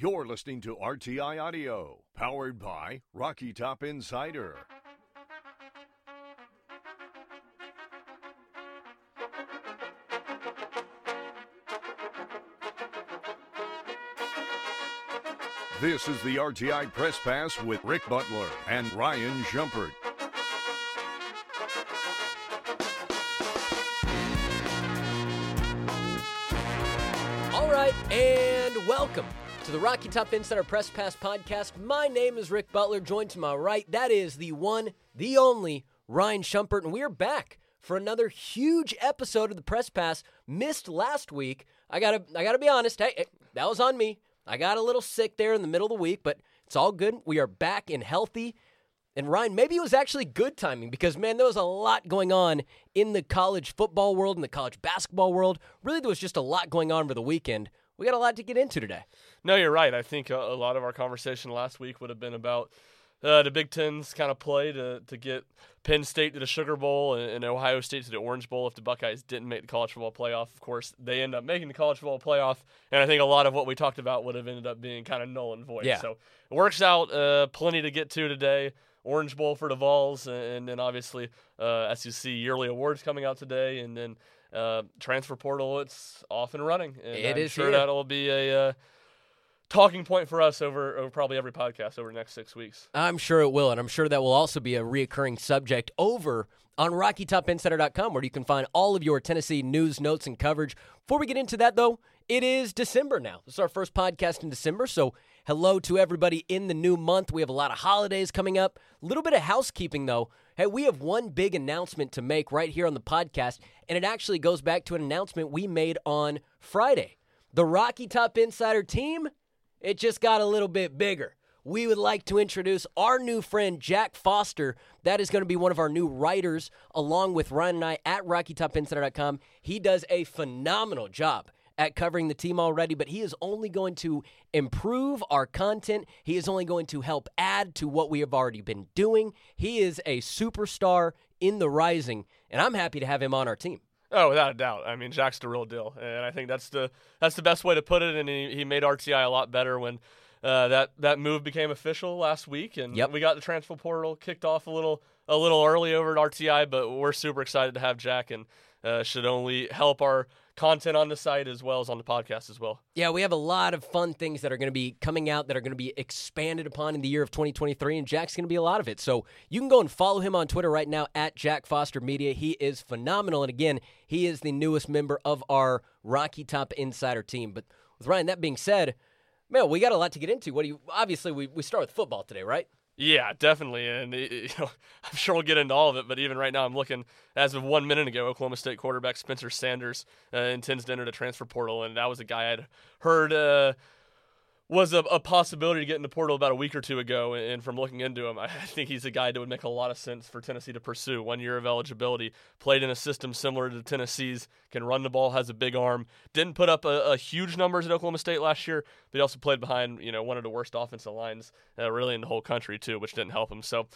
You're listening to RTI Audio, powered by Rocky Top Insider. This is the RTI Press Pass with Rick Butler and Ryan Shumpert. To the Rocky Top Insider Press Pass podcast. My name is Rick Butler. Joined to my right, that is the one, the only Ryan Shumpert, and we are back for another huge episode of the Press Pass. Missed last week. I gotta, I gotta be honest. Hey, that was on me. I got a little sick there in the middle of the week, but it's all good. We are back and healthy. And Ryan, maybe it was actually good timing because, man, there was a lot going on in the college football world and the college basketball world. Really, there was just a lot going on over the weekend. We got a lot to get into today. No, you're right. I think a, a lot of our conversation last week would have been about uh, the Big Ten's kind of play to, to get Penn State to the Sugar Bowl and, and, Ohio State to the Orange Bowl if the Buckeyes didn't make the college football playoff. Of course, they end up making the college football playoff, and I think a lot of what we talked about would have ended up being kind of null and void. Yeah. So it works out. Uh, plenty to get to today. Orange Bowl for the Vols, and then obviously uh, SEC yearly awards coming out today, and then uh, transfer portal. It's off and running. And It I'm is sure here. that'll be a uh, talking point for us over, over probably every podcast over the next six weeks. I'm sure it will, and I'm sure that will also be a reoccurring subject over on RockyTopInsider.com, where you can find all of your Tennessee news, notes, and coverage. Before we get into that, though, it is December now. This is our first podcast in December, so hello to everybody in the new month. We have a lot of holidays coming up. A little bit of housekeeping, though. Hey, we have one big announcement to make right here on the podcast, and it actually goes back to an announcement we made on Friday. The Rocky Top Insider team, it just got a little bit bigger we would like to introduce our new friend Jack Foster. That is going to be one of our new writers, along with Ryan and I at RockyTopInsider.com. He does a phenomenal job at covering the team already, but he is only going to improve our content. He is only going to help add to what we have already been doing. He is a superstar in the rising, and I'm happy to have him on our team. Oh, without a doubt. I mean, Jack's the real deal, and I think that's the that's the best way to put it. And he, he made RTI a lot better when uh, that that move became official last week, and Yep. we got the transfer portal kicked off a little a little early over at RTI. But we're super excited to have Jack, and uh, should only help our content on the site as well as on the podcast as well. Yeah, we have a lot of fun things that are going to be coming out that are going to be expanded upon in the year of 2023, and Jack's going to be a lot of it. So you can go and follow him on Twitter right now at Jack Foster Media. He is phenomenal, and again, he is the newest member of our Rocky Top Insider team. But with Ryan, that being said, man, we got a lot to get into. What do you? Obviously, we we start with football today, right? Yeah, definitely, and you know, I'm sure we'll get into all of it. But even right now, I'm looking as of one minute ago, Oklahoma State quarterback Spencer Sanders uh, intends to enter the transfer portal, and that was a guy I'd heard uh, was a, a possibility to get in the portal about a week or two ago. And from looking into him, I think he's a guy that would make a lot of sense for Tennessee to pursue. One year of eligibility, played in a system similar to Tennessee's, can run the ball, has a big arm. Didn't put up a, a huge numbers at Oklahoma State last year, but he also played behind you know one of the worst offensive lines uh, really in the whole country too, which didn't help him. So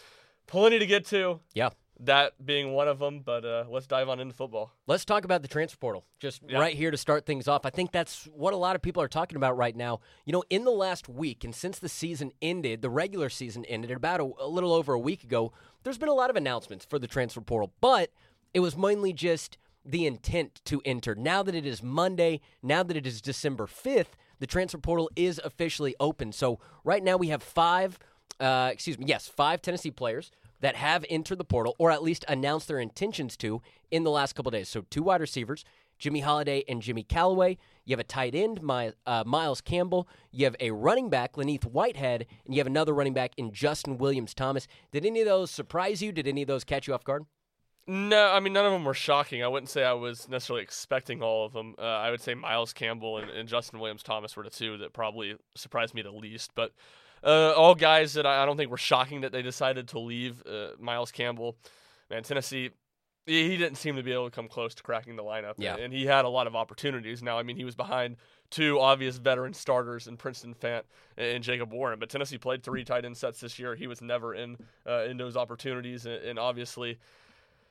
plenty to get to. Yeah. That being one of them, but uh, let's dive on into football. Let's talk about the transfer portal. Just Yeah. right here to start things off. I think that's what a lot of people are talking about right now. You know, in the last week and since the season ended, the regular season ended about a, a little over a week ago, there's been a lot of announcements for the transfer portal, but it was mainly just the intent to enter. Now that it is Monday, now that it is December 5th, the transfer portal is officially open. So right now we have five, uh, excuse me, yes, five Tennessee players that have entered the portal or at least announced their intentions to in the last couple days. So two wide receivers, Jimmy Holiday and Jimmy Callaway. You have a tight end, My, uh, Miles Campbell. You have a running back, Len'Neth Whitehead, and you have another running back in Justin Williams Thomas. Did any of those surprise you? Did any of those catch you off guard? No, I mean none of them were shocking. I wouldn't say I was necessarily expecting all of them. Uh, I would say Miles Campbell and, and Justin Williams Thomas were the two that probably surprised me the least. But uh, all guys that I, I don't think were shocking that they decided to leave. Uh, Miles Campbell, man, Tennessee. He he didn't seem to be able to come close to cracking the lineup, Yeah. and he had a lot of opportunities. Now, I mean, he was behind two obvious veteran starters in Princeton Fant and Jacob Warren, but Tennessee played three tight end sets this year. He was never in uh, in those opportunities, and, and obviously,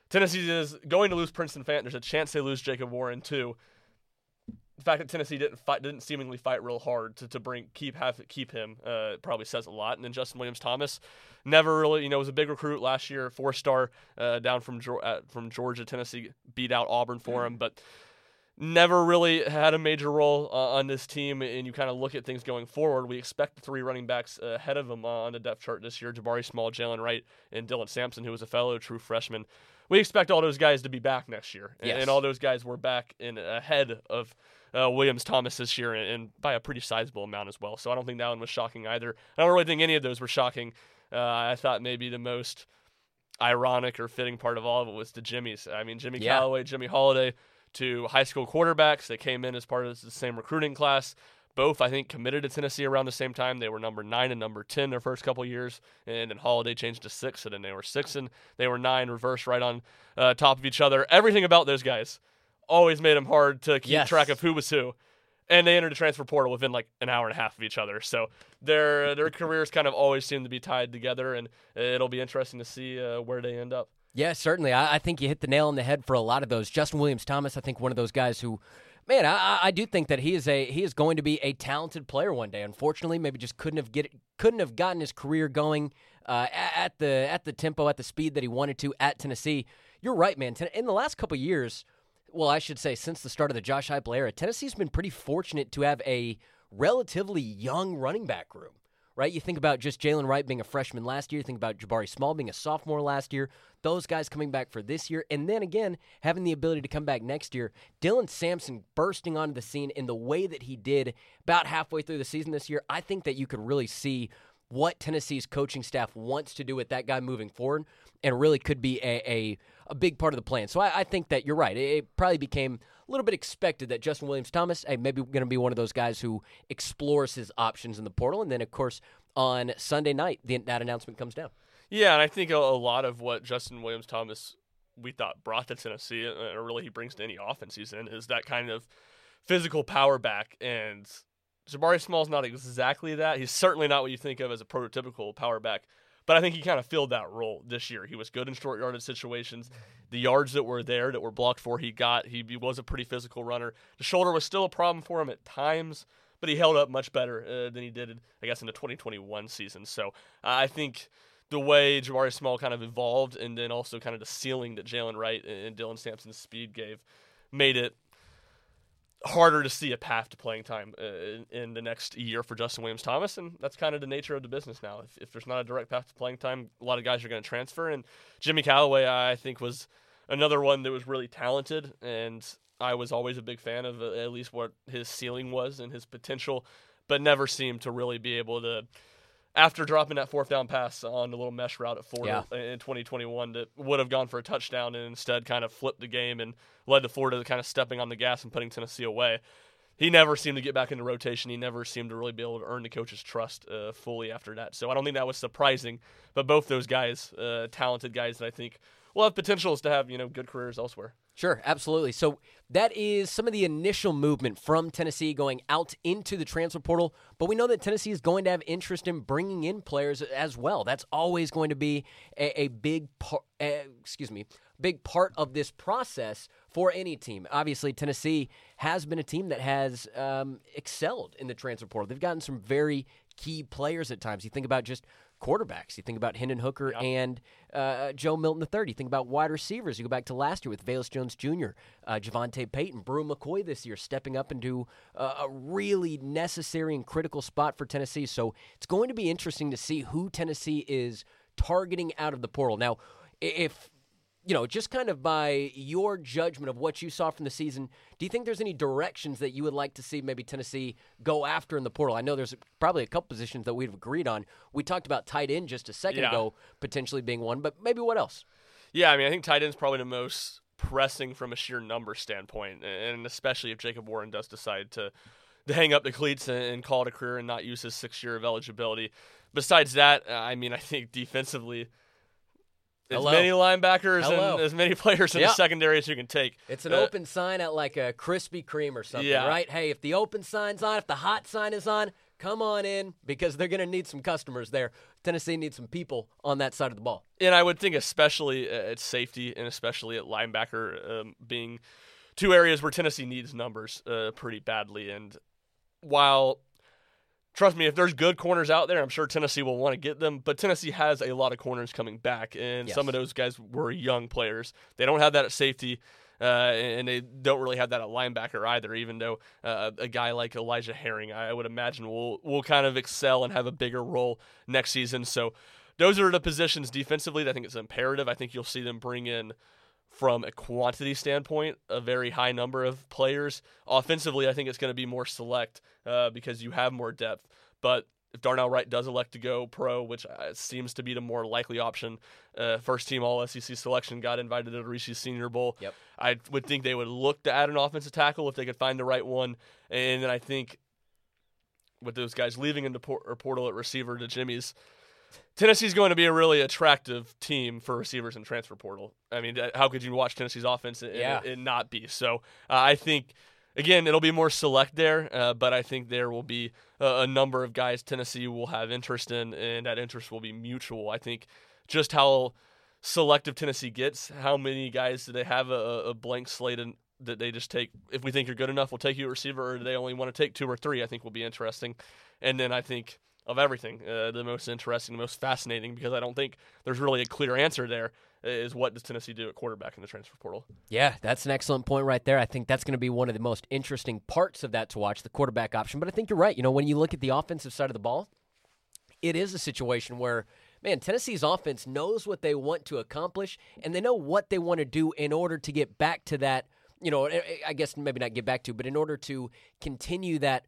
Tennessee is going to lose Princeton Fant. There's a chance they lose Jacob Warren too. The fact that Tennessee didn't fight, didn't seemingly fight real hard to, to bring keep have keep him uh, probably says a lot. And then Justin Williams Thomas, never really you know was a big recruit last year, four star uh, down from uh, from Georgia. Tennessee beat out Auburn for him, but never really had a major role uh, on this team. And you kind of look at things going forward. We expect the three running backs ahead of him on the depth chart this year: Jabari Small, Jaylen Wright, and Dylan Sampson, who was a fellow true freshman. We expect all those guys to be back next year, yes. and, and all those guys were back in ahead of uh, Williams Thomas this year, and, and, by a pretty sizable amount as well. So I don't think that one was shocking either. I don't really think any of those were shocking. Uh, I thought maybe the most ironic or fitting part of all of it was the Jimmys. I mean, Jimmy Yeah. Callaway, Jimmy Holiday, two high school quarterbacks. They came in as part of the same recruiting class. Both, I think, committed to Tennessee around the same time. They were number nine and number ten their first couple years, and then Holiday changed to six, and then they were six and they were nine, reversed right on uh, top of each other. Everything about those guys always made them hard to keep Yes. track of who was who. And they entered the transfer portal within like an hour and a half of each other. So their their careers kind of always seem to be tied together, and it'll be interesting to see uh, where they end up. Yeah, certainly. I, I think you hit the nail on the head for a lot of those. Justin Williams Thomas, I think one of those guys who, man, I, I- do think that he is a he is going to be a talented player one day. Unfortunately, maybe just couldn't have get couldn't have gotten his career going uh, at the at the tempo at the speed that he wanted to at Tennessee. You're right, man. In the last couple years, well, I should say since the start of the Josh Heupel era, Tennessee's been pretty fortunate to have a relatively young running back room right? You think about just Jaylen Wright being a freshman last year. You think about Jabari Small being a sophomore last year. Those guys coming back for this year, and then again having the ability to come back next year. Dylan Sampson bursting onto the scene in the way that he did about halfway through the season this year. I think that you could really see what Tennessee's coaching staff wants to do with that guy moving forward, and really could be a a, a big part of the plan. So I, I think that you're right. It, it probably became a little bit expected that Justin Williams Thomas, hey, maybe going to be one of those guys who explores his options in the portal, and then of course on Sunday night the, that announcement comes down. Yeah, and I think a, a lot of what Justin Williams Thomas we thought brought to Tennessee, or really he brings to any offense he's in, is that kind of physical power back. And Jabari Small's not exactly that. He's certainly not what you think of as a prototypical power back. But I think he kind of filled that role this year. He was good in short yardage situations. The yards that were there, that were blocked for, he got. He, he was a pretty physical runner. The shoulder was still a problem for him at times, but he held up much better uh, than he did, I guess, in the 2021 season. So uh, I think the way Jabari Small kind of evolved, and then also kind of the ceiling that Jaylen Wright and Dylan Sampson's speed gave, made it harder to see a path to playing time uh, in, in the next year for Justin Williams Thomas, and that's kind of the nature of the business now. If, if there's not a direct path to playing time, a lot of guys are going to transfer, and Jimmy Callaway, I think, was another one that was really talented, and I was always a big fan of uh, at least what his ceiling was and his potential, but never seemed to really be able to. After dropping that fourth down pass on the little mesh route at Florida in 2021, that would have gone for a touchdown and instead kind of flipped the game and led to Florida to kind of stepping on the gas and putting Tennessee away. He never seemed to get back into rotation. He never seemed to really be able to earn the coach's trust uh, fully after that. So I don't think that was surprising. But both those guys, uh, talented guys that I think will have potentials to have you know good careers elsewhere. Sure, absolutely. So that is some of the initial movement from Tennessee going out into the transfer portal. But we know that Tennessee is going to have interest in bringing in players as well. That's always going to be a, a big part. Uh, excuse me, big part of this process for any team. Obviously, Tennessee has been a team that has um, excelled in the transfer portal. They've gotten some very key players at times. You think about just quarterbacks. You think about Hendon Hooker and uh, Joe Milton III. You think about wide receivers. You go back to last year with Velus Jones Jr., uh, JaVonta Payton, Bru McCoy this year stepping up into uh, a really necessary and critical spot for Tennessee. So it's going to be interesting to see who Tennessee is targeting out of the portal. Now, if you know, just kind of by your judgment of what you saw from the season, do you think there's any directions that you would like to see maybe Tennessee go after in the portal? I know there's probably a couple positions that we've agreed on. We talked about tight end just a second Yeah. ago, potentially being one, but maybe what else? Yeah, I mean, I think tight end's probably the most pressing from a sheer number standpoint, and especially if Jacob Warren does decide to to hang up the cleats and, call it a career and not use his six year of eligibility. Besides that, uh, I mean, I think defensively, as Hello. many linebackers Hello. and as many players in Yeah. the secondary as you can take. It's an Uh, open sign at like a Krispy Kreme or something, Yeah. right? Hey, if the open sign's on, if the hot sign is on, come on in because they're going to need some customers there. Tennessee needs some people on that side of the ball. and I would think especially at safety and especially at linebacker um, being two areas where Tennessee needs numbers uh, pretty badly. And while trust me, if there's good corners out there, I'm sure Tennessee will want to get them. But Tennessee has a lot of corners coming back, and Yes. some of those guys were young players. They don't have that at safety. Uh, and they don't really have that at linebacker either. Even though uh, a guy like Elijah Herring, I would imagine, will will kind of excel and have a bigger role next season. So those are the positions defensively that I think it's imperative. I think you'll see them bring in from a quantity standpoint a very high number of players. Offensively, I think it's going to be more select uh, because you have more depth. But if Darnell Wright does elect to go pro, which uh, seems to be the more likely option, uh, first team All SEC selection got invited to the Reese's Senior Bowl. Yep. I would think they would look to add an offensive tackle if they could find the right one. And then I think with those guys leaving into por- or portal at receiver to Jimmy's, Tennessee's going to be a really attractive team for receivers in transfer portal. I mean, how could you watch Tennessee's offense and, Yeah. and, not be? So uh, I think, again, it'll be more select there, uh, but I think there will be a, a number of guys Tennessee will have interest in, and that interest will be mutual. I think just how selective Tennessee gets, how many guys do they have a, a blank slate and that they just take? If we think you're good enough, we'll take you a receiver, or do they only want to take two or three? I think will be interesting. And then I think of everything, uh, the most interesting, the most fascinating, because I don't think there's really a clear answer there. Is what does Tennessee do at quarterback in the transfer portal? Yeah, that's an excellent point right there. I think that's going to be one of the most interesting parts of that to watch, the quarterback option. But I think you're right. You know, when you look at the offensive side of the ball, it is a situation where, man, Tennessee's offense knows what they want to accomplish and they know what they want to do in order to get back to that, you know, I guess maybe not get back to, but in order to continue that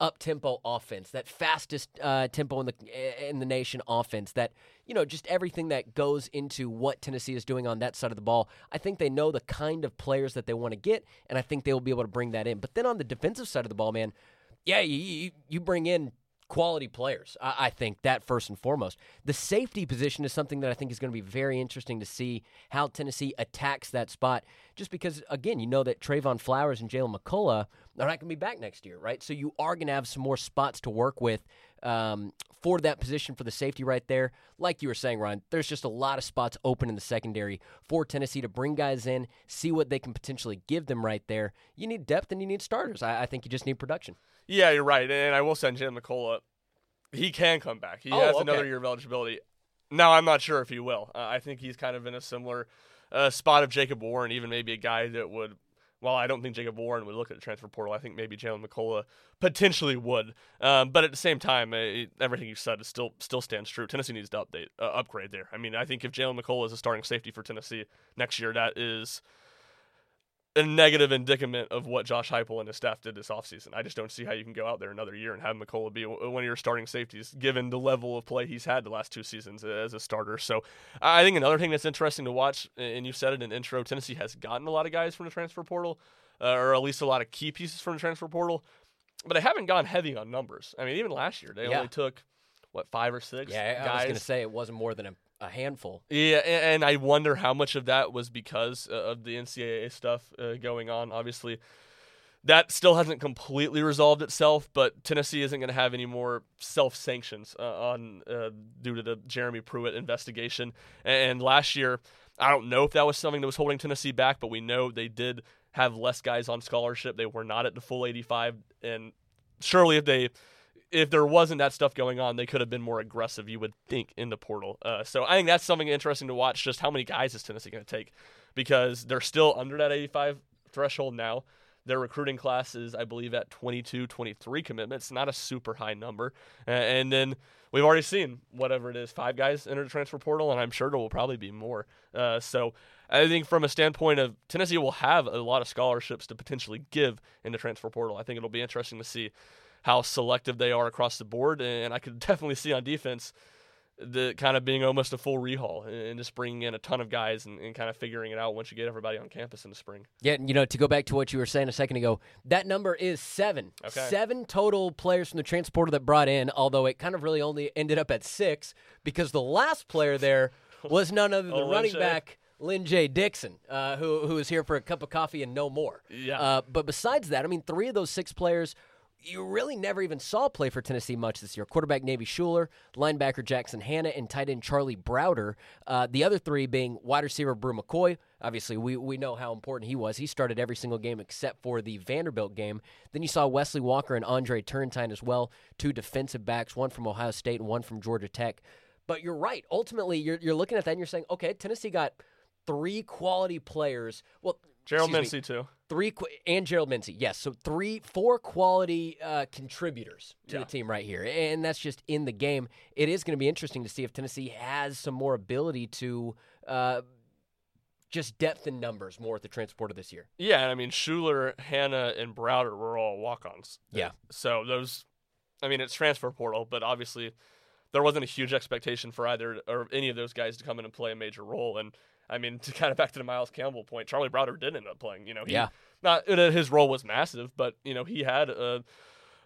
up tempo offense, that fastest uh, tempo in the in the nation offense, that you know just everything that goes into what Tennessee is doing on that side of the ball. I think they know the kind of players that they want to get, and I think they will be able to bring that in. But then on the defensive side of the ball, man, yeah, you, you bring in quality players. I, I think that first and foremost. The safety position is something that I think is going to be very interesting to see how Tennessee attacks that spot. Just because, again, you know that Trevon Flowers and Jaylen McCollough are not going to be back next year, right? So you are going to have some more spots to work with um, for that position for the safety right there. Like you were saying, Ryan, there's just a lot of spots open in the secondary for Tennessee to bring guys in, see what they can potentially give them right there. You need depth and you need starters. I, I think you just need production. Yeah, you're right, and I will send Jim McCollough. He can come back. He Oh, has okay. another year of eligibility. Now I'm not sure if he will. Uh, I think he's kind of in a similar uh, spot of Jacob Warren, even maybe a guy that would. Well, I don't think Jacob Warren would look at the transfer portal. I think maybe Jaylen McCollough potentially would. Um, but at the same time, uh, everything you said is still still stands true. Tennessee needs to update, uh, upgrade there. I mean, I think if Jaylen McCollough is a starting safety for Tennessee next year, that is a negative indicament of what Josh Heupel and his staff did this offseason. I just don't see how you can go out there another year and have McCollough be one of your starting safeties, given the level of play he's had the last two seasons as a starter. So I think another thing that's interesting to watch, and you said it in intro, Tennessee has gotten a lot of guys from the transfer portal, uh, or at least a lot of key pieces from the transfer portal, but they haven't gone heavy on numbers. I mean, even last year, they Yeah. only took, what, five or six Yeah, I guys? was going to say it wasn't more than a, a handful. Yeah, and, I wonder how much of that was because uh, of the NCAA stuff uh, going on. Obviously, that still hasn't completely resolved itself, but Tennessee isn't going to have any more self sanctions uh, on uh, due to the Jeremy Pruitt investigation. And last year, I don't know if that was something that was holding Tennessee back, but we know they did have less guys on scholarship. They were not at the full 85, and surely if they if there wasn't that stuff going on, they could have been more aggressive, you would think, in the portal. Uh, so I think that's something interesting to watch. Just how many guys is Tennessee going to take? Because they're still under that 85 threshold now. Their recruiting class is, I believe, at 22, 23 commitments, not a super high number. And then we've already seen whatever it is, five guys enter the transfer portal, and I'm sure there will probably be more. Uh, so I think from a standpoint of Tennessee will have a lot of scholarships to potentially give in the transfer portal. I think it'll be interesting to see how selective they are across the board, and I could definitely see on defense the kind of being almost a full rehaul and just bringing in a ton of guys and, and kind of figuring it out once you get everybody on campus in the spring. Yeah, and, you know, to go back to what you were saying a second ago, that number is seven. Okay. Seven total players from the transfer portal that brought in, although it kind of really only ended up at six because the last player there was none other than Oh, running back Lyn-J Dixon, uh, who who was here for a cup of coffee and no more. Yeah. Uh, but besides that, I mean, three of those six players you really never even saw play for Tennessee much this year. Quarterback Navy Shuler, linebacker Jackson Hanna, and tight end Charlie Browder. Uh, the other three being wide receiver Bru McCoy. Obviously, we, we know how important he was. He started every single game except for the Vanderbilt game. Then you saw Wesley Walker and Andre Turrentine as well, two defensive backs, one from Ohio State and one from Georgia Tech. But you're right. Ultimately, you're, you're looking at that and you're saying, okay, Tennessee got three quality players. Well, Gerald excuse me, too. Three and Gerald Mincey, yes. So three, four quality uh, contributors to Yeah. the team right here, and that's just in the game. It is going to be interesting to see if Tennessee has some more ability to uh, just depth in numbers more at the transfer portal this year. Yeah, and I mean Shuler, Hannah, and Browder were all walk-ons. Yeah. So those, I mean, it's transfer portal, but obviously there wasn't a huge expectation for either or any of those guys to come in and play a major role. And I mean, to kind of back to the Miles Campbell point, Charlie Browder did end up playing. You know, he, Yeah. not uh, his role was massive, but you know he had a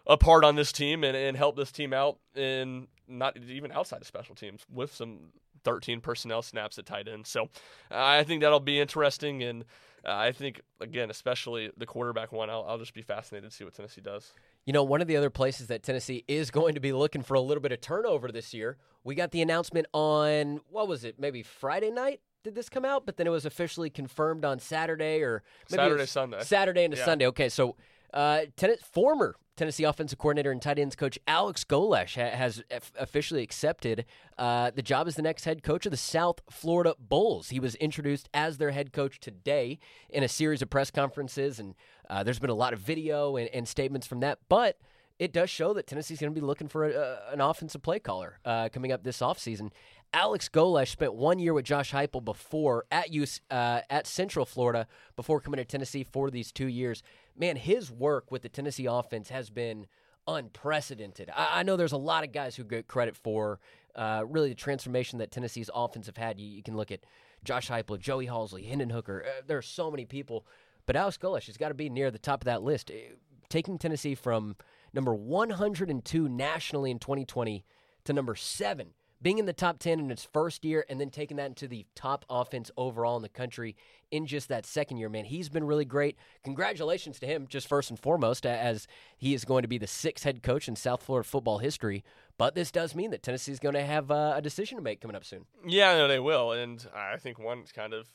a part on this team and, and helped this team out in not even outside of special teams with some 13 personnel snaps at tight end. So uh, I think that'll be interesting, and uh, I think again, especially the quarterback one, I'll, I'll just be fascinated to see what Tennessee does. You know, one of the other places that Tennessee is going to be looking for a little bit of turnover this year, we got the announcement on, what was it, maybe Friday night? Did this come out? But then it was officially confirmed on Saturday or Saturday, Sunday. Saturday into Yeah. Sunday. Okay, so uh, ten- former Tennessee offensive coordinator and tight ends coach Alex Golesh ha- has f- officially accepted uh, the job as the next head coach of the South Florida Bulls. He was introduced as their head coach today in a series of press conferences, and uh, there's been a lot of video and, and statements from that. But it does show that Tennessee's going to be looking for a, a, an offensive play caller uh, coming up this offseason. Alex Golesh spent one year with Josh Heupel before at US, uh, at Central Florida before coming to Tennessee for these two years. Man, his work with the Tennessee offense has been unprecedented. I, I know there's a lot of guys who get credit for uh, really the transformation that Tennessee's offense have had. You, you can look at Josh Heupel, Joey Halzle, Hendon Hooker. Uh, there are so many people, but Alex Golesh has got to be near the top of that list, Uh, taking Tennessee from number 102 nationally in 2020 to number seven, being in the top 10 in its first year, and then taking that into the top offense overall in the country in just that second year. Man, he's been really great. Congratulations to him, just first and foremost, as he is going to be the sixth head coach in South Florida football history. But this does mean that Tennessee is going to have uh, a decision to make coming up soon. Yeah, no, they will, and I think one's kind of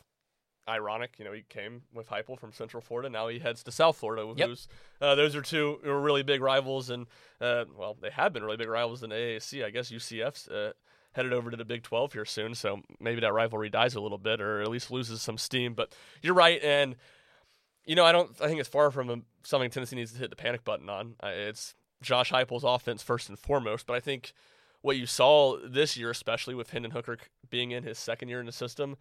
ironic. You know, he came with Heupel from Central Florida. Now he heads to South Florida. Yep. Who's uh, those are two who are really big rivals, and uh, well, they have been really big rivals in AAC. I guess UCF's uh, headed over to the Big 12 here soon, so maybe that rivalry dies a little bit, or at least loses some steam. But you're right, and you know, I don't. I think it's far from something Tennessee needs to hit the panic button on. It's Josh Heupel's offense first and foremost, but I think what you saw this year, especially with Hendon Hooker being in his second year in the system,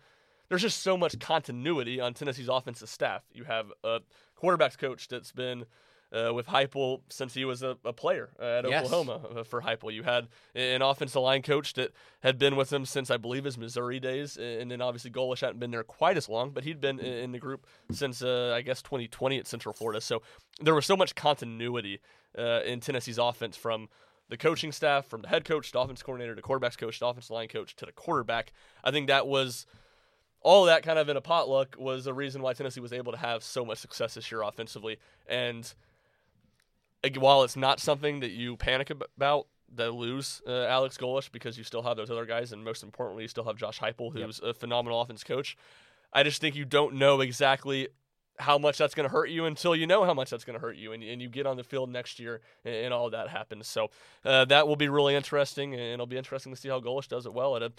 there's just so much continuity on Tennessee's offensive staff. You have a quarterbacks coach that's been uh, with Heupel since he was a, a player at Yes. Oklahoma uh, for Heupel. You had an offensive line coach that had been with him since I believe his Missouri days, and then obviously Golesh hadn't been there quite as long, but he'd been in the group since uh, I guess 2020 at Central Florida. So there was so much continuity uh, in Tennessee's offense from the coaching staff, from the head coach, to offense coordinator, to quarterbacks coach, to offensive line coach, to the quarterback. I think that was all that kind of in a potluck was a reason why Tennessee was able to have so much success this year offensively. And while it's not something that you panic about, that lose uh, Alex Golesh because you still have those other guys, and most importantly, you still have Josh Heupel, who's a phenomenal offense coach. I just think you don't know exactly how much that's going to hurt you until you know how much that's going to hurt you, and, and you get on the field next year, and, and all that happens. So uh, that will be really interesting, and it'll be interesting to see how Golesh does it well at a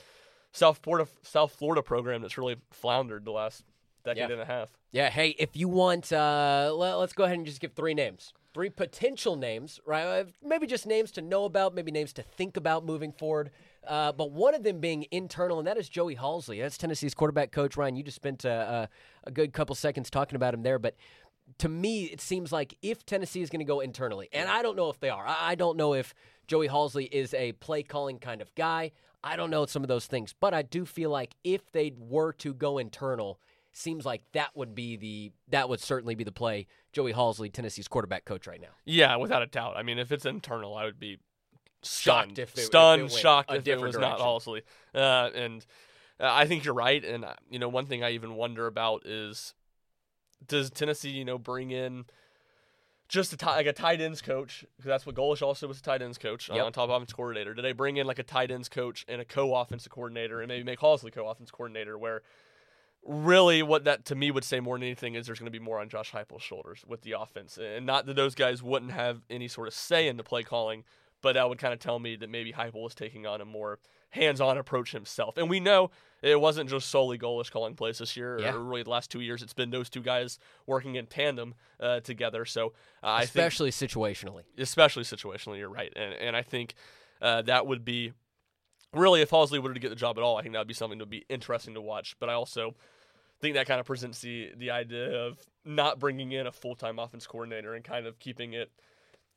South Florida South Florida program that's really floundered the last decade Yeah. and a half. Yeah, hey, if you want, uh, let, us go ahead and just give three names. Three potential names, right? Uh, Maybe just names to know about, maybe names to think about moving forward. Uh, but one of them being internal, and that is Joey Halzle. That's Tennessee's quarterback coach. Ryan, you just spent uh, a, a good couple seconds talking about him there. But to me, it seems like if Tennessee is going to go internally, and I don't know if they are, I, I don't know if Joey Halzle is a play calling kind of guy. I don't know some of those things, but I do feel like if they were to go internal, seems like that would be the that would certainly be the play. Joey Halzle, Tennessee's quarterback coach right now. Yeah, without a doubt. I mean, if it's internal, I would be Shocked stunned, if it- if it stunned, shocked if it was not direction. Halzle. Uh, and uh, I think you're right. And uh, you know, one thing I even wonder about is, does Tennessee, you know, bring in just a ti- like a tight ends coach because that's what Golesh also was a tight ends coach Yep. on top of offense coordinator. Did they bring in like a tight ends coach and a co-offensive coordinator and maybe make Halzle co-offense coordinator? Where really what that to me would say more than anything is there's going to be more on Josh Heupel's shoulders with the offense, and not that those guys wouldn't have any sort of say in the play calling, but that would kind of tell me that maybe Heupel was taking on a more hands-on approach himself. And we know it wasn't just solely Golesh calling plays this year, Yeah. or really the last two years. It's been those two guys working in tandem uh, together. So uh, I think especially situationally. especially situationally. You're right, and and I think uh, that would be really if Halzle were to get the job at all. I think that would be something that would be interesting to watch. But I also think that kind of presents the the idea of not bringing in a full time offense coordinator and kind of keeping it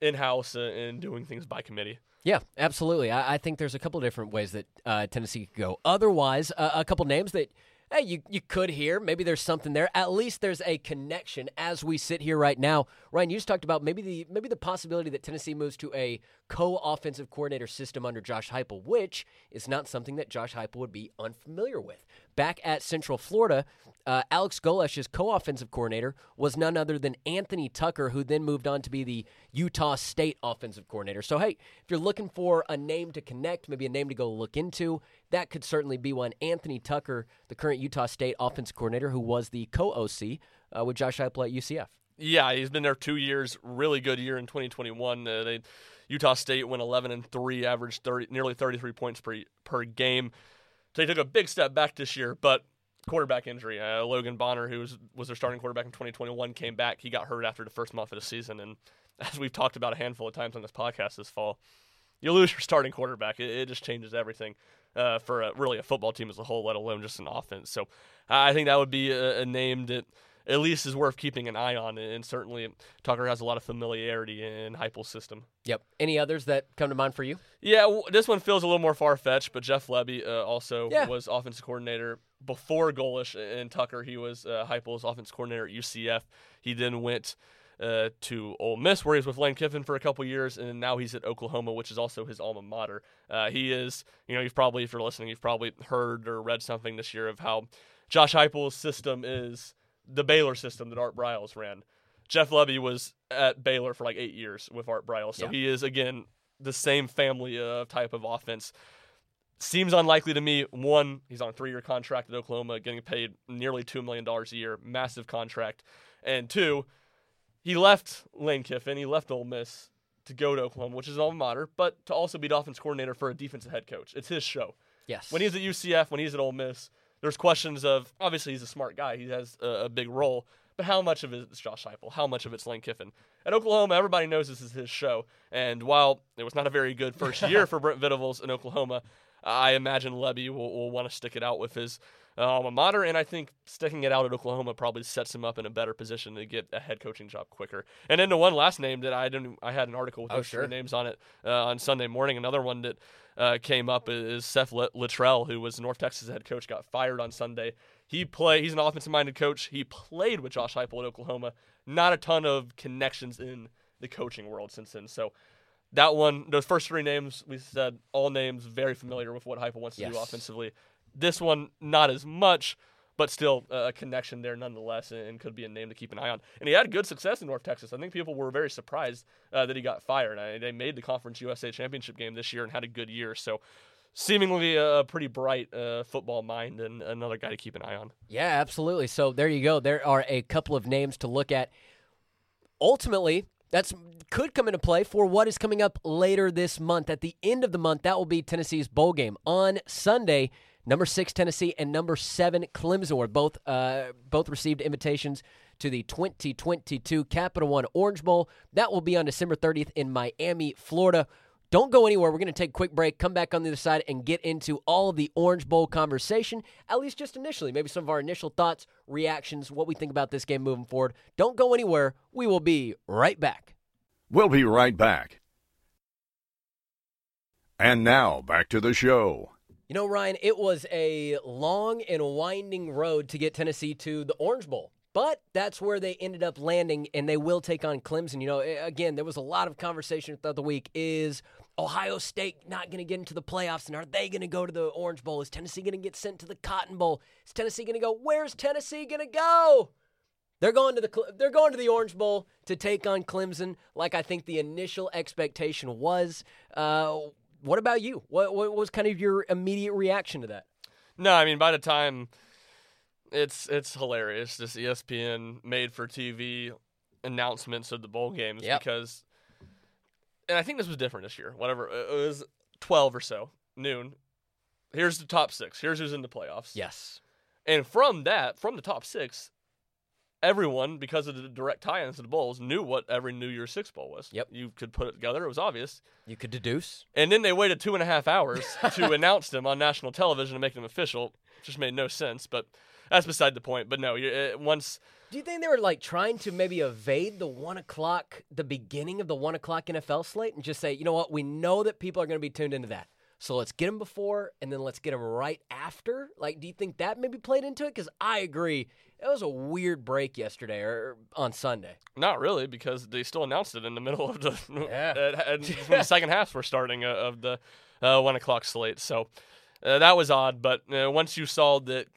in house and doing things by committee. Yeah, absolutely. I, I think there's a couple different ways that uh, Tennessee could go. Otherwise, uh, a couple names that hey, you, you could hear. Maybe there's something there. At least there's a connection as we sit here right now. Ryan, you just talked about maybe the maybe the possibility that Tennessee moves to a co-offensive coordinator system under Josh Heupel, which is not something that Josh Heupel would be unfamiliar with. Back at Central Florida, uh, Alex Golesh's co-offensive coordinator was none other than Anthony Tucker, who then moved on to be the Utah State offensive coordinator. So, hey, if you're looking for a name to connect, maybe a name to go look into, that could certainly be one. Anthony Tucker, the current Utah State offensive coordinator, who was the co-OC uh, with Josh Heupel at UCF. Yeah, he's been there two years. Really good year in 2021. Uh, they Utah State went 11 and three, averaged 30, nearly 33 points per per game. So they took a big step back this year, but quarterback injury. Uh, Logan Bonner, who was, was their starting quarterback in 2021, came back. He got hurt after the first month of the season, and as we've talked about a handful of times on this podcast this fall, you lose your starting quarterback. It, it just changes everything uh, for a, really a football team as a whole, let alone just an offense. So I think that would be a, a name that at least is worth keeping an eye on. And certainly Tucker has a lot of familiarity in Heupel's system. Yep. Any others that come to mind for you? Yeah, this one feels a little more far fetched, but Jeff Lebby uh, also Yeah. was offensive coordinator before Golesh and Tucker. He was uh, Heupel's offensive coordinator at UCF. He then went uh, to Ole Miss, where he was with Lane Kiffin for a couple years, and now he's at Oklahoma, which is also his alma mater. Uh, he is, you know, you've probably, if you're listening, you've probably heard or read something this year of how Josh Heupel's system is the Baylor system that Art Briles ran. Jeff Lebby was at Baylor for like eight years with Art Briles, so Yeah. he is again the same family of type of offense. Seems unlikely to me. One, he's on a three-year contract at Oklahoma, getting paid nearly two million dollars a year, massive contract. And two, he left Lane Kiffin, he left Ole Miss to go to Oklahoma, which is an alma mater, but to also be the offense coordinator for a defensive head coach. It's his show. Yes. When he's at UCF, when he's at Ole Miss, there's questions of obviously he's a smart guy, he has a, a big role, but how much of it is Josh Heupel? How much of it's Lane Kiffin? At Oklahoma, everybody knows this is his show, and while it was not a very good first year for Brent Venables in Oklahoma, I imagine Lebby will, will want to stick it out with his uh, alma mater, and I think sticking it out at Oklahoma probably sets him up in a better position to get a head coaching job quicker. And then the one last name that I didn't, I had an article with Oh, those sure. names on it uh, on Sunday morning. Another one that uh, came up is Seth Lit- Littrell, who was North Texas head coach, got fired on Sunday. He play, he's an offensive-minded coach. He played with Josh Heupel at Oklahoma. Not a ton of connections in the coaching world since then. So that one, those first three names, we said all names very familiar with what Heupel wants to do offensively. This one, not as much, but still a connection there nonetheless, and, and could be a name to keep an eye on. And he had good success in North Texas. I think people were very surprised uh, that he got fired. I, they made the Conference USA Championship game this year and had a good year. So, seemingly a pretty bright uh, football mind and another guy to keep an eye on. Yeah, absolutely. So there you go. There are a couple of names to look at. Ultimately, that's could come into play for what is coming up later this month. At the end of the month, that will be Tennessee's bowl game on Sunday. Number six Tennessee and number seven Clemson were both uh, both received invitations to the 2022 Capital One Orange Bowl. That will be on December 30th in Miami, Florida. Don't go anywhere. We're going to take a quick break, come back on the other side, and get into all of the Orange Bowl conversation, at least just initially. Maybe some of our initial thoughts, reactions, what we think about this game moving forward. Don't go anywhere. We will be right back. We'll be right back. And now, back to the show. You know, Ryan, it was a long and winding road to get Tennessee to the Orange Bowl. But that's where they ended up landing, and they will take on Clemson. You know, again, there was a lot of conversation throughout the week. Is Ohio State not going to get into the playoffs, and are they going to go to the Orange Bowl? Is Tennessee going to get sent to the Cotton Bowl? Is Tennessee going to go? Where's Tennessee going to go? They're going to the they're going to the Orange Bowl to take on Clemson, like I think the initial expectation was. Uh, what about you? What, what was kind of your immediate reaction to that? No, I mean by the time it's it's hilarious. This ESPN made for TV announcements of the bowl games Yep. because, and I think this was different this year. Whatever it was, twelve or so noon. Here's the top six. Here's who's in the playoffs. Yes. And from that, from the top six, everyone, because of the direct tie-ins to the bowls, knew what every New Year's Six bowl was. Yep. You could put it together. It was obvious. You could deduce. And then they waited two and a half hours to announce them on national television and make them official. Just made no sense, but that's beside the point. But no, you uh, once Do you think they were like trying to maybe evade the one o'clock, the beginning of the one o'clock NFL slate, and just say, you know what, we know that people are going to be tuned into that, so let's get them before, and then let's get them right after. Like, do you think that maybe played into it? Because I agree, it was a weird break yesterday or on Sunday. not really because they still announced it in the middle of the Yeah. uh, the second halves were starting uh, of the uh, one o'clock slate. So uh, that was odd. But uh, once you saw that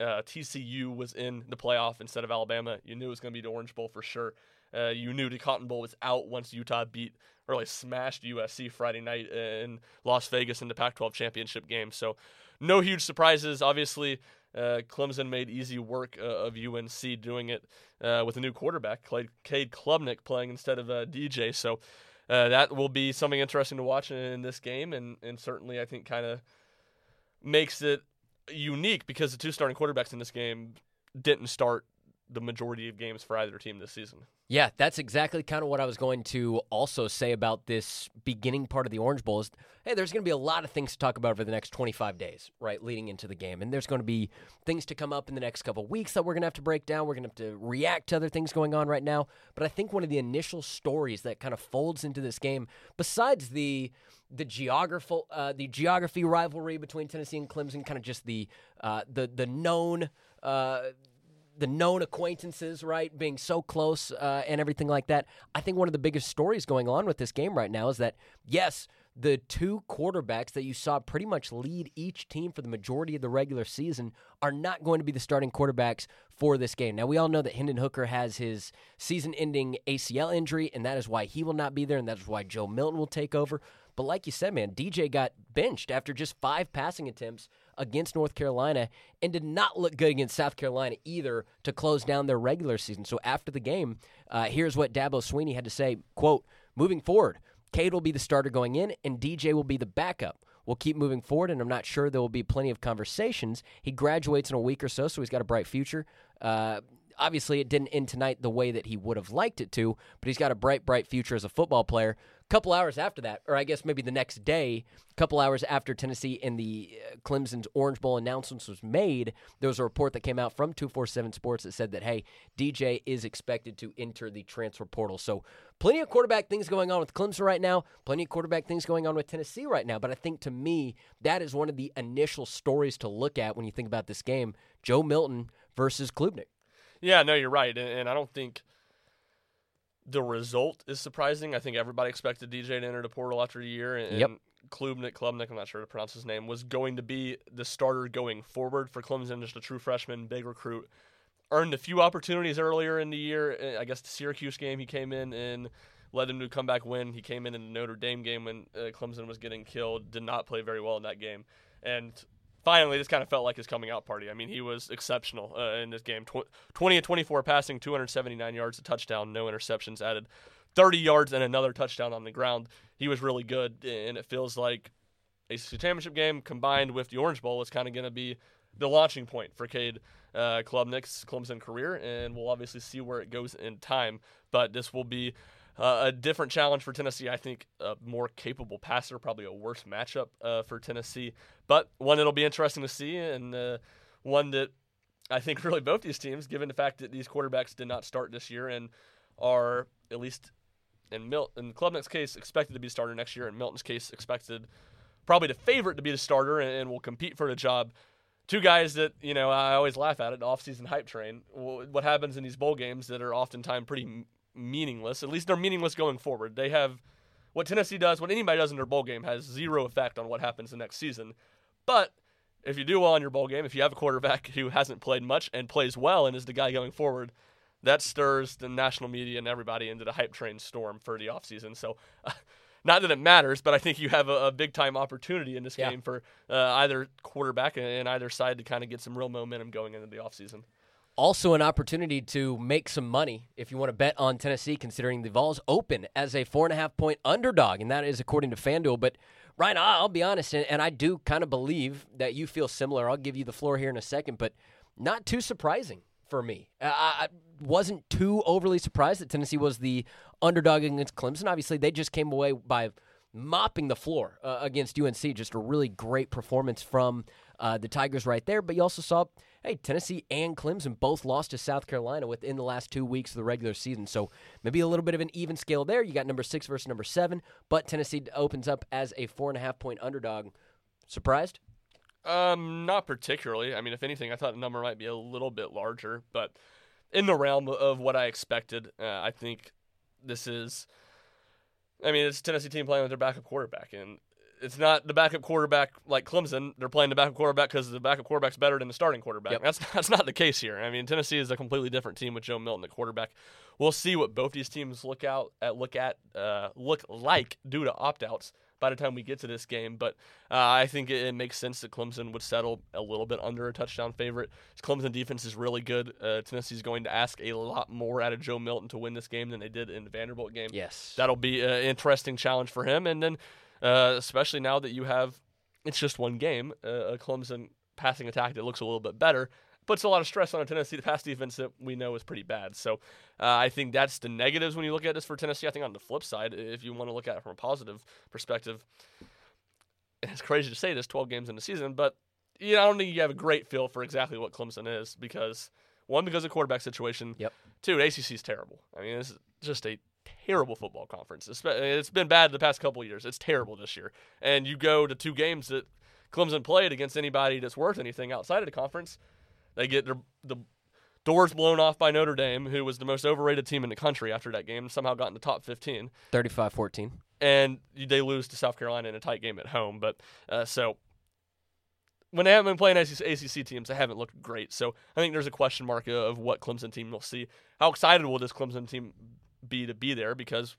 uh, TCU was in the playoff instead of Alabama, you knew it was going to be the Orange Bowl for sure. Uh, you knew the Cotton Bowl was out once Utah beat or really smashed USC Friday night in Las Vegas in the Pac-12 championship game. So no huge surprises. Obviously, uh, Clemson made easy work uh, of UNC doing it uh, with a new quarterback, Cade, Cade Klubnik, playing instead of uh, DJ. So uh, that will be something interesting to watch in, in this game, and, and certainly I think kind of makes it unique because the two starting quarterbacks in this game didn't start the majority of games for either team this season. Yeah, that's exactly kind of what I was going to also say about this beginning part of the Orange Bowl. Is hey, there's going to be a lot of things to talk about over the next 25 days, right, leading into the game, and there's going to be things to come up in the next couple weeks that we're going to have to break down. We're going to have to react to other things going on right now. But I think one of the initial stories that kind of folds into this game, besides the the geography, uh, the geography rivalry between Tennessee and Clemson, kind of just the uh, the the known. Uh, the known acquaintances, right, being so close uh, and everything like that. I think one of the biggest stories going on with this game right now is that, yes, the two quarterbacks that you saw pretty much lead each team for the majority of the regular season are not going to be the starting quarterbacks for this game. Now, we all know that Hendon Hooker has his season ending ACL injury, and that is why he will not be there, and that is why Joe Milton will take over. But like you said, man, DJ got benched after just five passing attempts against North Carolina and did not look good against South Carolina either to close down their regular season. So after the game, uh, here's what Dabo Swinney had to say, quote, moving forward, Cade will be the starter going in and DJ will be the backup. We'll keep moving forward, and I'm not sure there will be plenty of conversations. He graduates in a week or so, so he's got a bright future. Uh, obviously, it didn't end tonight the way that he would have liked it to, but he's got a bright, bright future as a football player. Couple hours after that, or I guess maybe the next day, a couple hours after Tennessee and the uh, Clemson's Orange Bowl announcements was made, there was a report that came out from 247 Sports that said that, hey, DJ is expected to enter the transfer portal. So, plenty of quarterback things going on with Clemson right now, plenty of quarterback things going on with Tennessee right now. But I think to me, that is one of the initial stories to look at when you think about this game Joe Milton versus Klubnik. Yeah, no, you're right, and, and I don't think the result is surprising. I think everybody expected DJ to enter the portal after a year, and, Yep. Klubnik, Klubnik, I'm not sure how to pronounce his name, was going to be the starter going forward for Clemson, just a true freshman, big recruit. Earned a few opportunities earlier in the year. uh, I guess the Syracuse game he came in and led them to a comeback win. He came in in the Notre Dame game when uh, Clemson was getting killed. Did not play very well in that game, and finally, this kind of felt like his coming out party. I mean, he was exceptional uh, in this game. Tw- 20 and 24 passing, 279 yards, a touchdown, no interceptions, added 30 yards and another touchdown on the ground. He was really good, and it feels like a championship game combined with the Orange Bowl is kind of going to be the launching point for Cade uh, Klubnik's Clemson career, and we'll obviously see where it goes in time. But this will be uh, a different challenge for Tennessee. I think a more capable passer, probably a worse matchup uh, for Tennessee, but one that'll be interesting to see, and uh, one that I think really both these teams, given the fact that these quarterbacks did not start this year and are at least in Mil- in Klubnik's case expected to be starter next year, in Milton's case expected probably the favorite to be the starter and, and will compete for the job. Two guys that you know I always laugh at it, offseason hype train. What happens in these bowl games that are oftentimes pretty meaningless? At least they're meaningless going forward. They have what Tennessee does, what anybody does in their bowl game has zero effect on what happens the next season. But if you do well in your bowl game, if you have a quarterback who hasn't played much and plays well and is the guy going forward, that stirs the national media and everybody into the hype train storm for the offseason. So, uh, not that it matters, but I think you have a, a big time opportunity in this Yeah. game for uh, either quarterback and, and either side to kind of get some real momentum going into the offseason. Also, an opportunity to make some money if you want to bet on Tennessee, considering the Vols open as a four and a half point underdog, and that is according to FanDuel. But Ryan, I'll be honest, and, I do kind of believe that you feel similar. I'll give you the floor here in a second, but not too surprising for me. I, I wasn't too overly surprised that Tennessee was the underdog against Clemson. Obviously, they just came away by mopping the floor uh, against UNC. Just a really great performance from uh, the Tigers right there. But you also saw, hey, Tennessee and Clemson both lost to South Carolina within the last two weeks of the regular season. So maybe a little bit of an even scale there. You got number six versus number seven, but Tennessee opens up as a four and a half point underdog. Surprised? Um, not particularly. I mean, if anything, I thought the number might be a little bit larger, but in the realm of what I expected, uh, I think this is. I mean, it's Tennessee team playing with their backup quarterback, and it's not the backup quarterback like Clemson. They're playing the backup quarterback because the backup quarterback's better than the starting quarterback. Yep. That's that's not the case here. I mean, Tennessee is a completely different team with Joe Milton at quarterback. We'll see what both these teams look out at look at uh, look like due to opt outs by the time we get to this game. But uh, I think it, it makes sense that Clemson would settle a little bit under a touchdown favorite. Clemson defense is really good. Uh, Tennessee's going to ask a lot more out of Joe Milton to win this game than they did in the Vanderbilt game. Yes. That'll be an interesting challenge for him. And then, uh, especially now that you have, it's just one game, uh, a Clemson passing attack that looks a little bit better. Puts a lot of stress on a Tennessee pass defense that we know is pretty bad. So uh, I think that's the negatives when you look at this for Tennessee. I think on the flip side, if you want to look at it from a positive perspective, it's crazy to say this 12 games in the season, but you know, I don't think you have a great feel for exactly what Clemson is because one, because of quarterback situation. Yep. Two, ACC is terrible. I mean, it's just a terrible football conference. It's been- It's been bad the past couple years. It's terrible this year. And you go to two games that Clemson played against anybody that's worth anything outside of the conference. They get their, the doors blown off by Notre Dame, who was the most overrated team in the country after that game, somehow got in the top 15 35 14. and they lose to South Carolina in a tight game at home. But uh, so when they haven't been playing ACC, ACC teams, they haven't looked great. So I think there's a question mark of- of what Clemson team will see. How excited will this Clemson team be to be there? Because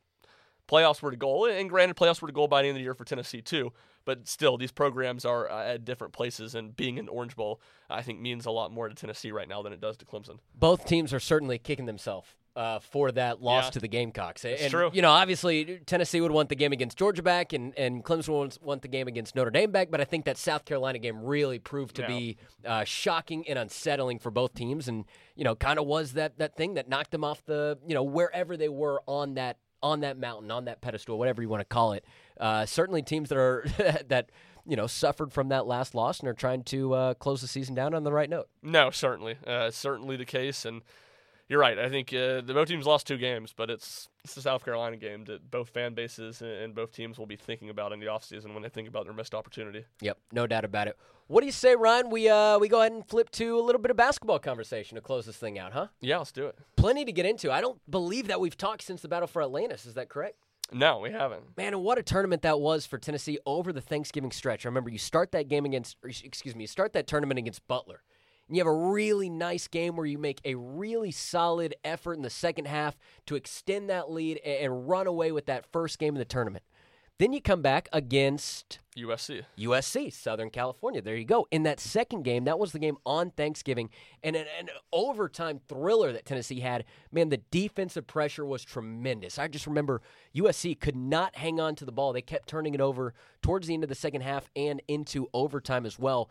playoffs were the goal, and granted, playoffs were the goal by the end of the year for Tennessee too. But still, these programs are uh, at different places, and being in Orange Bowl, I think, means a lot more to Tennessee right now than it does to Clemson. both teams are certainly kicking themselves uh, for that loss Yeah. to the Gamecocks. And, true. you know, obviously, Tennessee would want the game against Georgia back, and, and Clemson would want the game against Notre Dame back. But I think that South Carolina game really proved to Yeah. be uh, shocking and unsettling for both teams, and you know, kind of was that that thing that knocked them off the you know wherever they were on that on that mountain, on that pedestal, whatever you want to call it. Uh, certainly, teams that are that you know suffered from that last loss and are trying to uh, close the season down on the right note. No, certainly, uh, certainly the case, and you're right. I think uh, the both teams lost two games, but it's it's the South Carolina game that both fan bases and- both teams will be thinking about in the offseason when they think about their missed opportunity. Yep, no doubt about it. What do you say, Ryan? We uh we go ahead and flip to a little bit of basketball conversation to close this thing out, huh? Yeah, let's do it. Plenty to get into. I don't believe that we've talked since the battle for Atlantis. Is that correct? No, we haven't. Man, and what a tournament that was for Tennessee over the Thanksgiving stretch. I remember you start that game against, or excuse me, you start that tournament against Butler. And you have a really nice game where you make a really solid effort in the second half to extend that lead and run away with that first game of the tournament. Then you come back against USC. USC, Southern California. There you go. In that second game, that was the game on Thanksgiving, and an, an overtime thriller that Tennessee had. Man, the defensive pressure was tremendous. I just remember USC could not hang on to the ball. They kept turning it over towards the end of the second half and into overtime as well.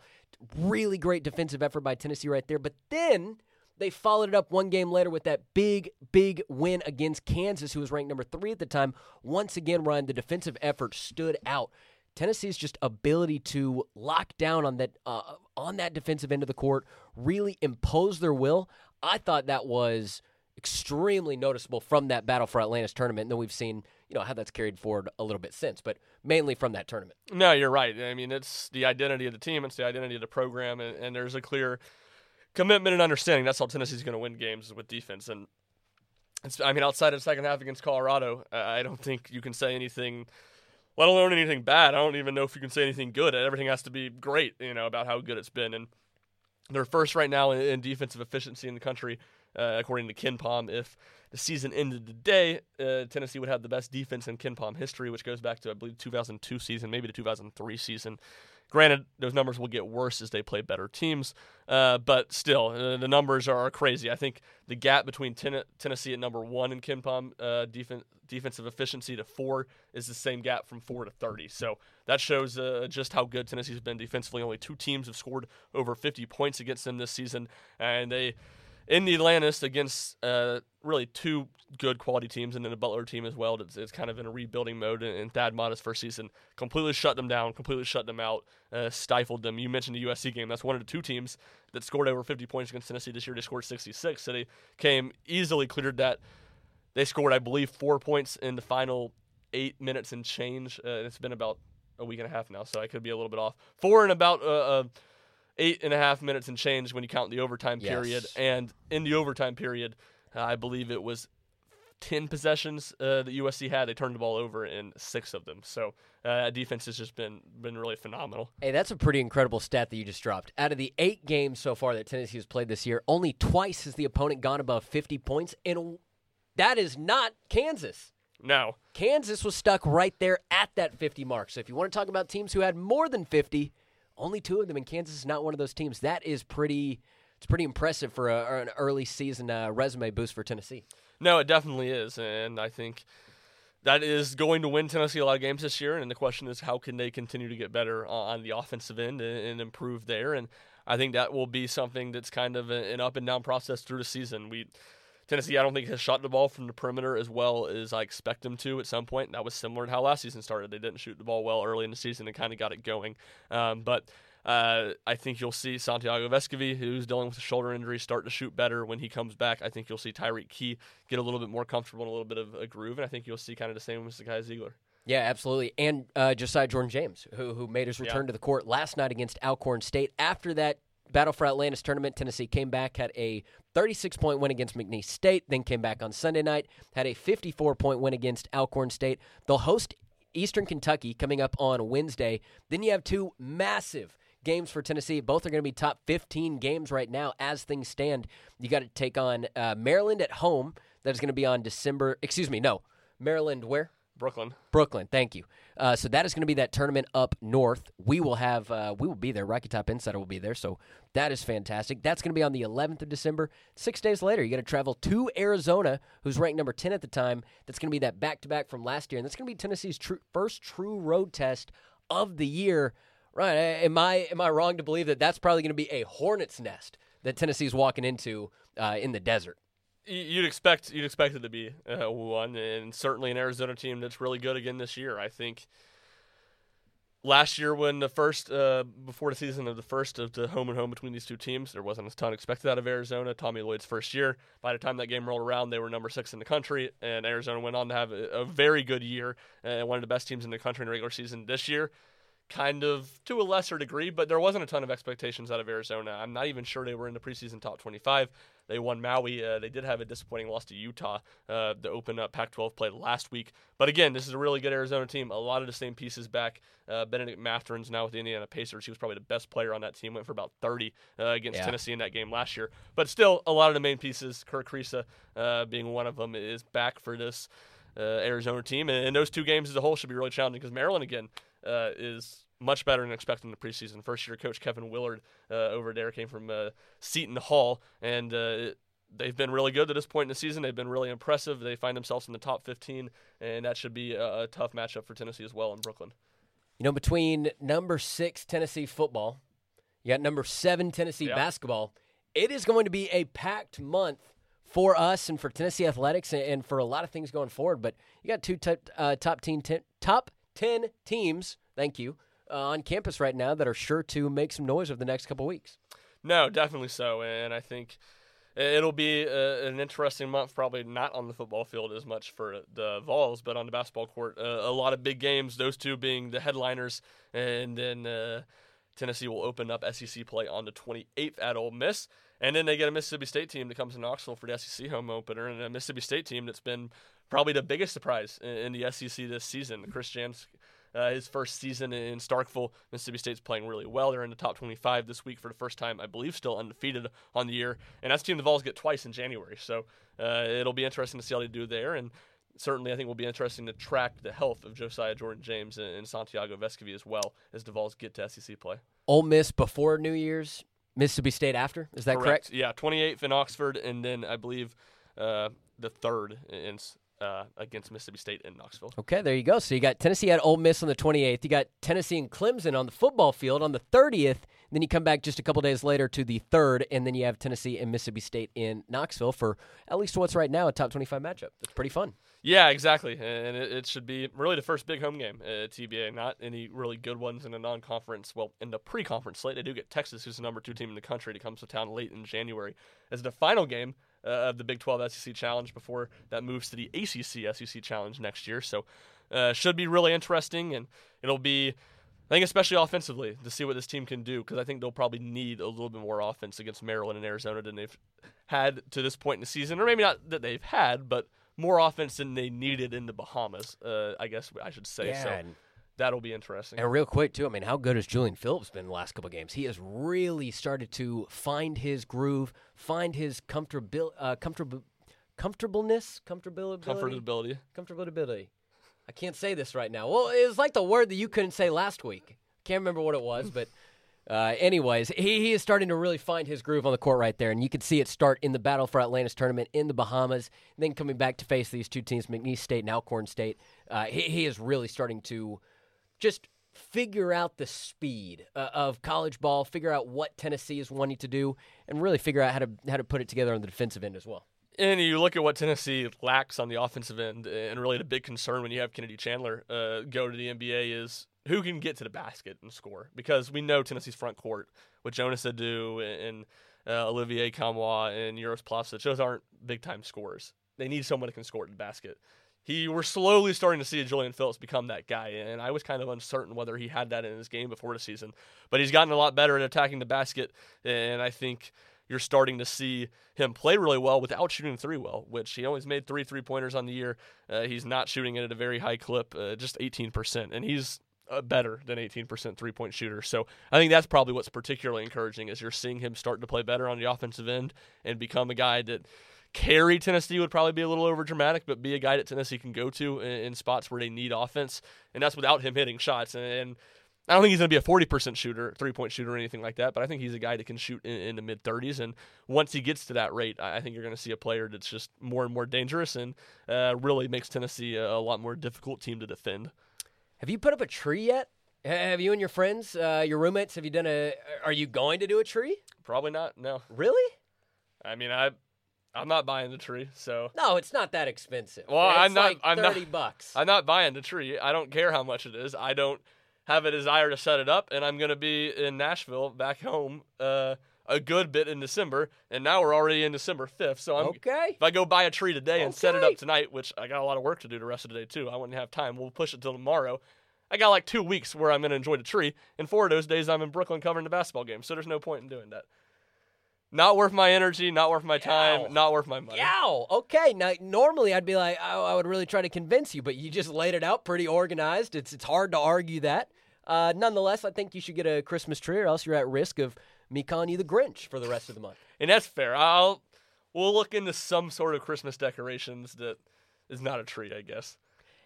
Really great defensive effort by Tennessee right there. But then they followed it up one game later with that big, big win against Kansas, who was ranked number three at the time. Once again, Ryan, the defensive effort stood out. Tennessee's just ability to lock down on that uh, on that defensive end of the court, really impose their will. I thought that was extremely noticeable from that Battle for Atlantis tournament. Then we've seen, you know, how that's carried forward a little bit since, but mainly from that tournament. No, you're right. I mean, it's the identity of the team, it's the identity of the program, and, and there's a clear commitment and understanding. That's how Tennessee's going to win games with defense. And it's, I mean, outside of the second half against Colorado, I don't think you can say anything, let alone anything bad. I don't even know if you can say anything good. Everything has to be great, you know, about how good it's been. And they're first right now in defensive efficiency in the country. Uh, according to KenPom. If the season ended today, uh, Tennessee would have the best defense in KenPom history, which goes back to I believe 2002 season, maybe the 2003 season. Granted, those numbers will get worse as they play better teams, uh, but still, uh, the numbers are crazy. I think the gap between ten- Tennessee at number one in KenPom uh, defense, defensive efficiency to four is the same gap from four to 30. So that shows uh, just how good Tennessee's been defensively. Only two teams have scored over 50 points against them this season, and they in the Atlantis against uh, really two good quality teams and then a Butler team as well. It's, it's kind of in a rebuilding mode. And, and Thad Matta's first season completely shut them down, completely shut them out, uh, stifled them. You mentioned the USC game. That's one of the two teams that scored over 50 points against Tennessee this year. They scored 66. So they came easily cleared that. They scored, I believe, four points in the final eight minutes and change. Uh, it's been about a week and a half now, so I could be a little bit off. Four and about uh, uh eight and a half minutes and change when you count the overtime yes. period. And in the overtime period, uh, I believe it was 10 possessions uh, that USC had. They turned the ball over in six of them. So uh, defense has just been been really phenomenal. Hey, that's a pretty incredible stat that you just dropped. Out of the eight games so far that Tennessee has played this year, only twice has the opponent gone above 50 points, and that is not Kansas. No. Kansas was stuck right there at that 50 mark. So if you want to talk about teams who had more than 50, only two of them, in Kansas is not one of those teams. That is pretty. It's pretty impressive for a, an early season uh, resume boost for Tennessee. No, it definitely is, and I think that is going to win Tennessee a lot of games this year. And the question is, how can they continue to get better on the offensive end and, and improve there? And I think that will be something that's kind of an up and down process through the season. We Tennessee, I don't think has shot the ball from the perimeter as well as I expect them to at some point. That was similar to how last season started. They didn't shoot the ball well early in the season and kind of got it going. Um, but uh, I think you'll see Santiago Vescovi, who's dealing with a shoulder injury, start to shoot better when he comes back. I think you'll see Tyreke Key get a little bit more comfortable and a little bit of a groove, and I think you'll see kind of the same with Zakai Zeigler. Yeah, absolutely. And uh, Josiah Jordan James, who, who made his return yeah. to the court last night against Alcorn State. After that Battle for Atlantis tournament, Tennessee came back, had a 36 point win against McNeese State, then came back on Sunday night, had a 54 point win against Alcorn State. They'll host Eastern Kentucky coming up on Wednesday. Then you have two massive games for Tennessee. Both are going to be top 15 games right now as things stand. You got to take on uh, Maryland at home. That is going to be on December, excuse me, no. Maryland where? Brooklyn. Brooklyn, thank you. Uh, so that is going to be that tournament up north. We will have, uh, we will be there. Rocky Top Insider will be there. So that is fantastic. That's going to be on the 11th of December. Six days later, you got to travel to Arizona, who's ranked number 10 at the time. That's going to be that back to back from last year, and that's going to be Tennessee's tr- first true road test of the year. Right? Am I am I wrong to believe that that's probably going to be a hornet's nest that Tennessee's walking into uh, in the desert? You'd expect you'd expect it to be uh, one, and certainly an Arizona team that's really good again this year. I think last year when the first uh, before the season of the first of the home and home between these two teams, there wasn't a ton expected out of Arizona. Tommy Lloyd's first year. By the time that game rolled around, they were number six in the country, and Arizona went on to have a, a very good year and one of the best teams in the country in the regular season this year kind of to a lesser degree, but there wasn't a ton of expectations out of Arizona. I'm not even sure they were in the preseason top 25. They won Maui. Uh, they did have a disappointing loss to Utah uh, to open up Pac 12 play last week. But again, this is a really good Arizona team. A lot of the same pieces back. Uh, Bennedict Mathurin's now with the Indiana Pacers. He was probably the best player on that team. Went for about 30 uh, against yeah. Tennessee in that game last year. But still, a lot of the main pieces, Kerr Kriisa uh, being one of them, is back for this. Uh, Arizona team, and, and, those two games as a whole should be really challenging because Maryland again is much better than expected in the preseason. First year coach Kevin Willard uh, over there came from uh, Seton Hall, and uh, they've been really good to this point in the season. They've been really impressive. They find themselves in the top 15, and that should be a, a tough matchup for Tennessee as well in Brooklyn. You know, between number six Tennessee football, you got number seven Tennessee basketball. It is going to be a packed month for us and for Tennessee athletics and for a lot of things going forward. But you got two t- uh, top team ten, top ten teams. Thank you uh, on campus right now that are sure to make some noise over the next couple weeks. No, definitely so, and I think it'll be a, an interesting month. Probably not on the football field as much for the Vols, but on the basketball court, uh, a lot of big games. Those two being the headliners, and then uh, Tennessee will open up SEC play on the 28th at Ole Miss. And then they get a Mississippi State team that comes to Knoxville for the SEC home opener, and a Mississippi State team that's been probably the biggest surprise in, in the SEC this season. Chris Jans uh, his first season in Starkville. Mississippi State's playing really well. They're in the top 25 this week for the first time, I believe, still undefeated on the year. And that's team the Vols get twice in January. So uh, it'll be interesting to see how they do there. And certainly, I think will be interesting to track the health of Josiah Jordan James and, and Santiago Vescovi as well as the Vols get to SEC play. Ole Miss before New Year's, Mississippi State after. Is that correct? correct? Yeah, 28th in Oxford, and then I believe uh, the third in uh, against Mississippi State in Knoxville. Okay, there you go. So you got Tennessee at Ole Miss on the 28th. You got Tennessee and Clemson on the football field on the 30th. Then you come back just a couple days later to the third, and then you have Tennessee and Mississippi State in Knoxville for at least what's right now a top 25 matchup. It's pretty fun. Yeah, exactly, and it, it should be really the first big home game at TBA. Not any really good ones in a non-conference. Well, in the pre-conference slate, they do get Texas, who's the number two team in the country, to come to town late in January as the final game uh, of the Big 12 SEC Challenge before that moves to the ACC SEC Challenge next year. So, uh, should be really interesting, and it'll be, I think, especially offensively to see what this team can do because I think they'll probably need a little bit more offense against Maryland and Arizona than they've had to this point in the season, or maybe not that they've had, but more offense than they needed in the Bahamas. Uh, I guess I should say Yeah, so. That'll be interesting. And real quick too, I mean, how good has Julian Phillips been the last couple games? He has really started to find his groove, find his comfortabil- uh, comfortable comfortableness, comfortability, Comfortability. comfortability. I can't say this right now. Well, it was like the word that you couldn't say last week. Can't remember what it was, but uh, anyways, he, he is starting to really find his groove on the court right there, and you can see it start in the Battle for Atlantis tournament in the Bahamas, then coming back to face these two teams, McNeese State and Alcorn State. Uh, he, he is really starting to just figure out the speed uh, of college ball, figure out what Tennessee is wanting to do, and really figure out how to how to put it together on the defensive end as well. And you look at what Tennessee lacks on the offensive end, and really the big concern when you have Kennedy Chandler uh, go to the NBA is who can get to the basket and score. Because we know Tennessee's front court with Jonas Aidoo and uh, Olivier Nkamhoua and Uros Plavsic, those aren't big time scorers. They need someone who can score at the basket. He we're slowly starting to see Julian Phillips become that guy, and I was kind of uncertain whether he had that in his game before the season. But he's gotten a lot better at attacking the basket, and I think you're starting to see him play really well without shooting three well, which he always made three three pointers on the year. Uh, he's not shooting it at a very high clip, uh, just 18%, and he's uh, better than 18% three point shooter. So I think that's probably what's particularly encouraging is you're seeing him start to play better on the offensive end and become a guy that carry Tennessee would probably be a little over dramatic, but be a guy that Tennessee can go to in, in spots where they need offense, and that's without him hitting shots. And, and I don't think he's going to be a 40% shooter, three point shooter, or anything like that, but I think he's a guy that can shoot in, in the mid 30s. And once he gets to that rate, I I think you're going to see a player that's just more and more dangerous and uh, really makes Tennessee a, a lot more difficult team to defend. Have you put up a tree yet? Have you and your friends, uh, your roommates, have you done a? Are you going to do a tree? Probably not. No. Really? I mean, I, I'm not buying the tree, so No, it's not that expensive. Well, it's I'm not- Like I'm not- Thirty bucks. I'm not buying the tree. I don't care how much it is. I don't have a desire to set it up, and I'm going to be in Nashville, back home, uh, a good bit in December, and now we're already in December 5th. So I'm okay. if I go buy a tree today and set it up tonight, which I got a lot of work to do the rest of the day too. I wouldn't have time. We'll push it till tomorrow. I got like two weeks where I'm going to enjoy the tree, and four of those days I'm in Brooklyn covering the basketball game. So there's no point in doing that. Not worth my energy. Not worth my time. Yow. Not worth my money. Yow. Okay. Now, normally I'd be like, I, I would really try to convince you, but you just laid it out pretty organized. It's it's hard to argue that. Uh, nonetheless, I think you should get a Christmas tree, or else you're at risk of me calling you the Grinch for the rest of the month. and that's fair. I'll we'll look into some sort of Christmas decorations that is not a tree, I guess.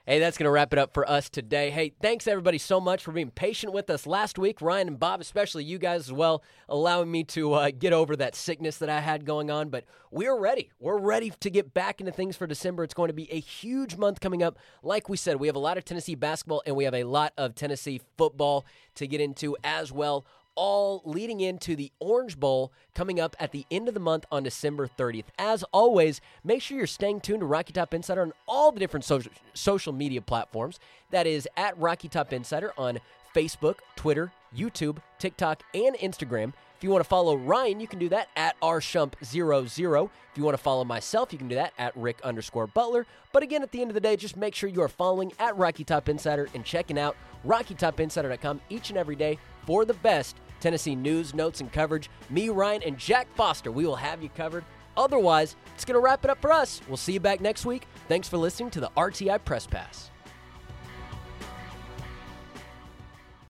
Hey, that's going to wrap it up for us today. Hey, thanks everybody so much for being patient with us last week. Ryan and Bob, especially you guys as well, allowing me to uh, get over that sickness that I had going on. But we're ready. We're ready to get back into things for December. It's going to be a huge month coming up. Like we said, we have a lot of Tennessee basketball and we have a lot of Tennessee football to get into as well all leading into the Orange Bowl coming up at the end of the month on December 30th. As always, make sure you're staying tuned to Rocky Top Insider on all the different social, social media platforms. That is at Rocky Top Insider on Facebook, Twitter, YouTube, TikTok, and Instagram. If you want to follow Ryan, you can do that at rshump00. If you want to follow myself, you can do that at Rick underscore Butler. But again, at the end of the day, just make sure you are following at Rocky Top Insider and checking out RockyTopInsider.com each and every day for the best Tennessee news, notes, and coverage. Me, Ryan, and Jack Foster, we will have you covered. Otherwise, it's going to wrap it up for us. We'll see you back next week. Thanks for listening to the RTI Press Pass.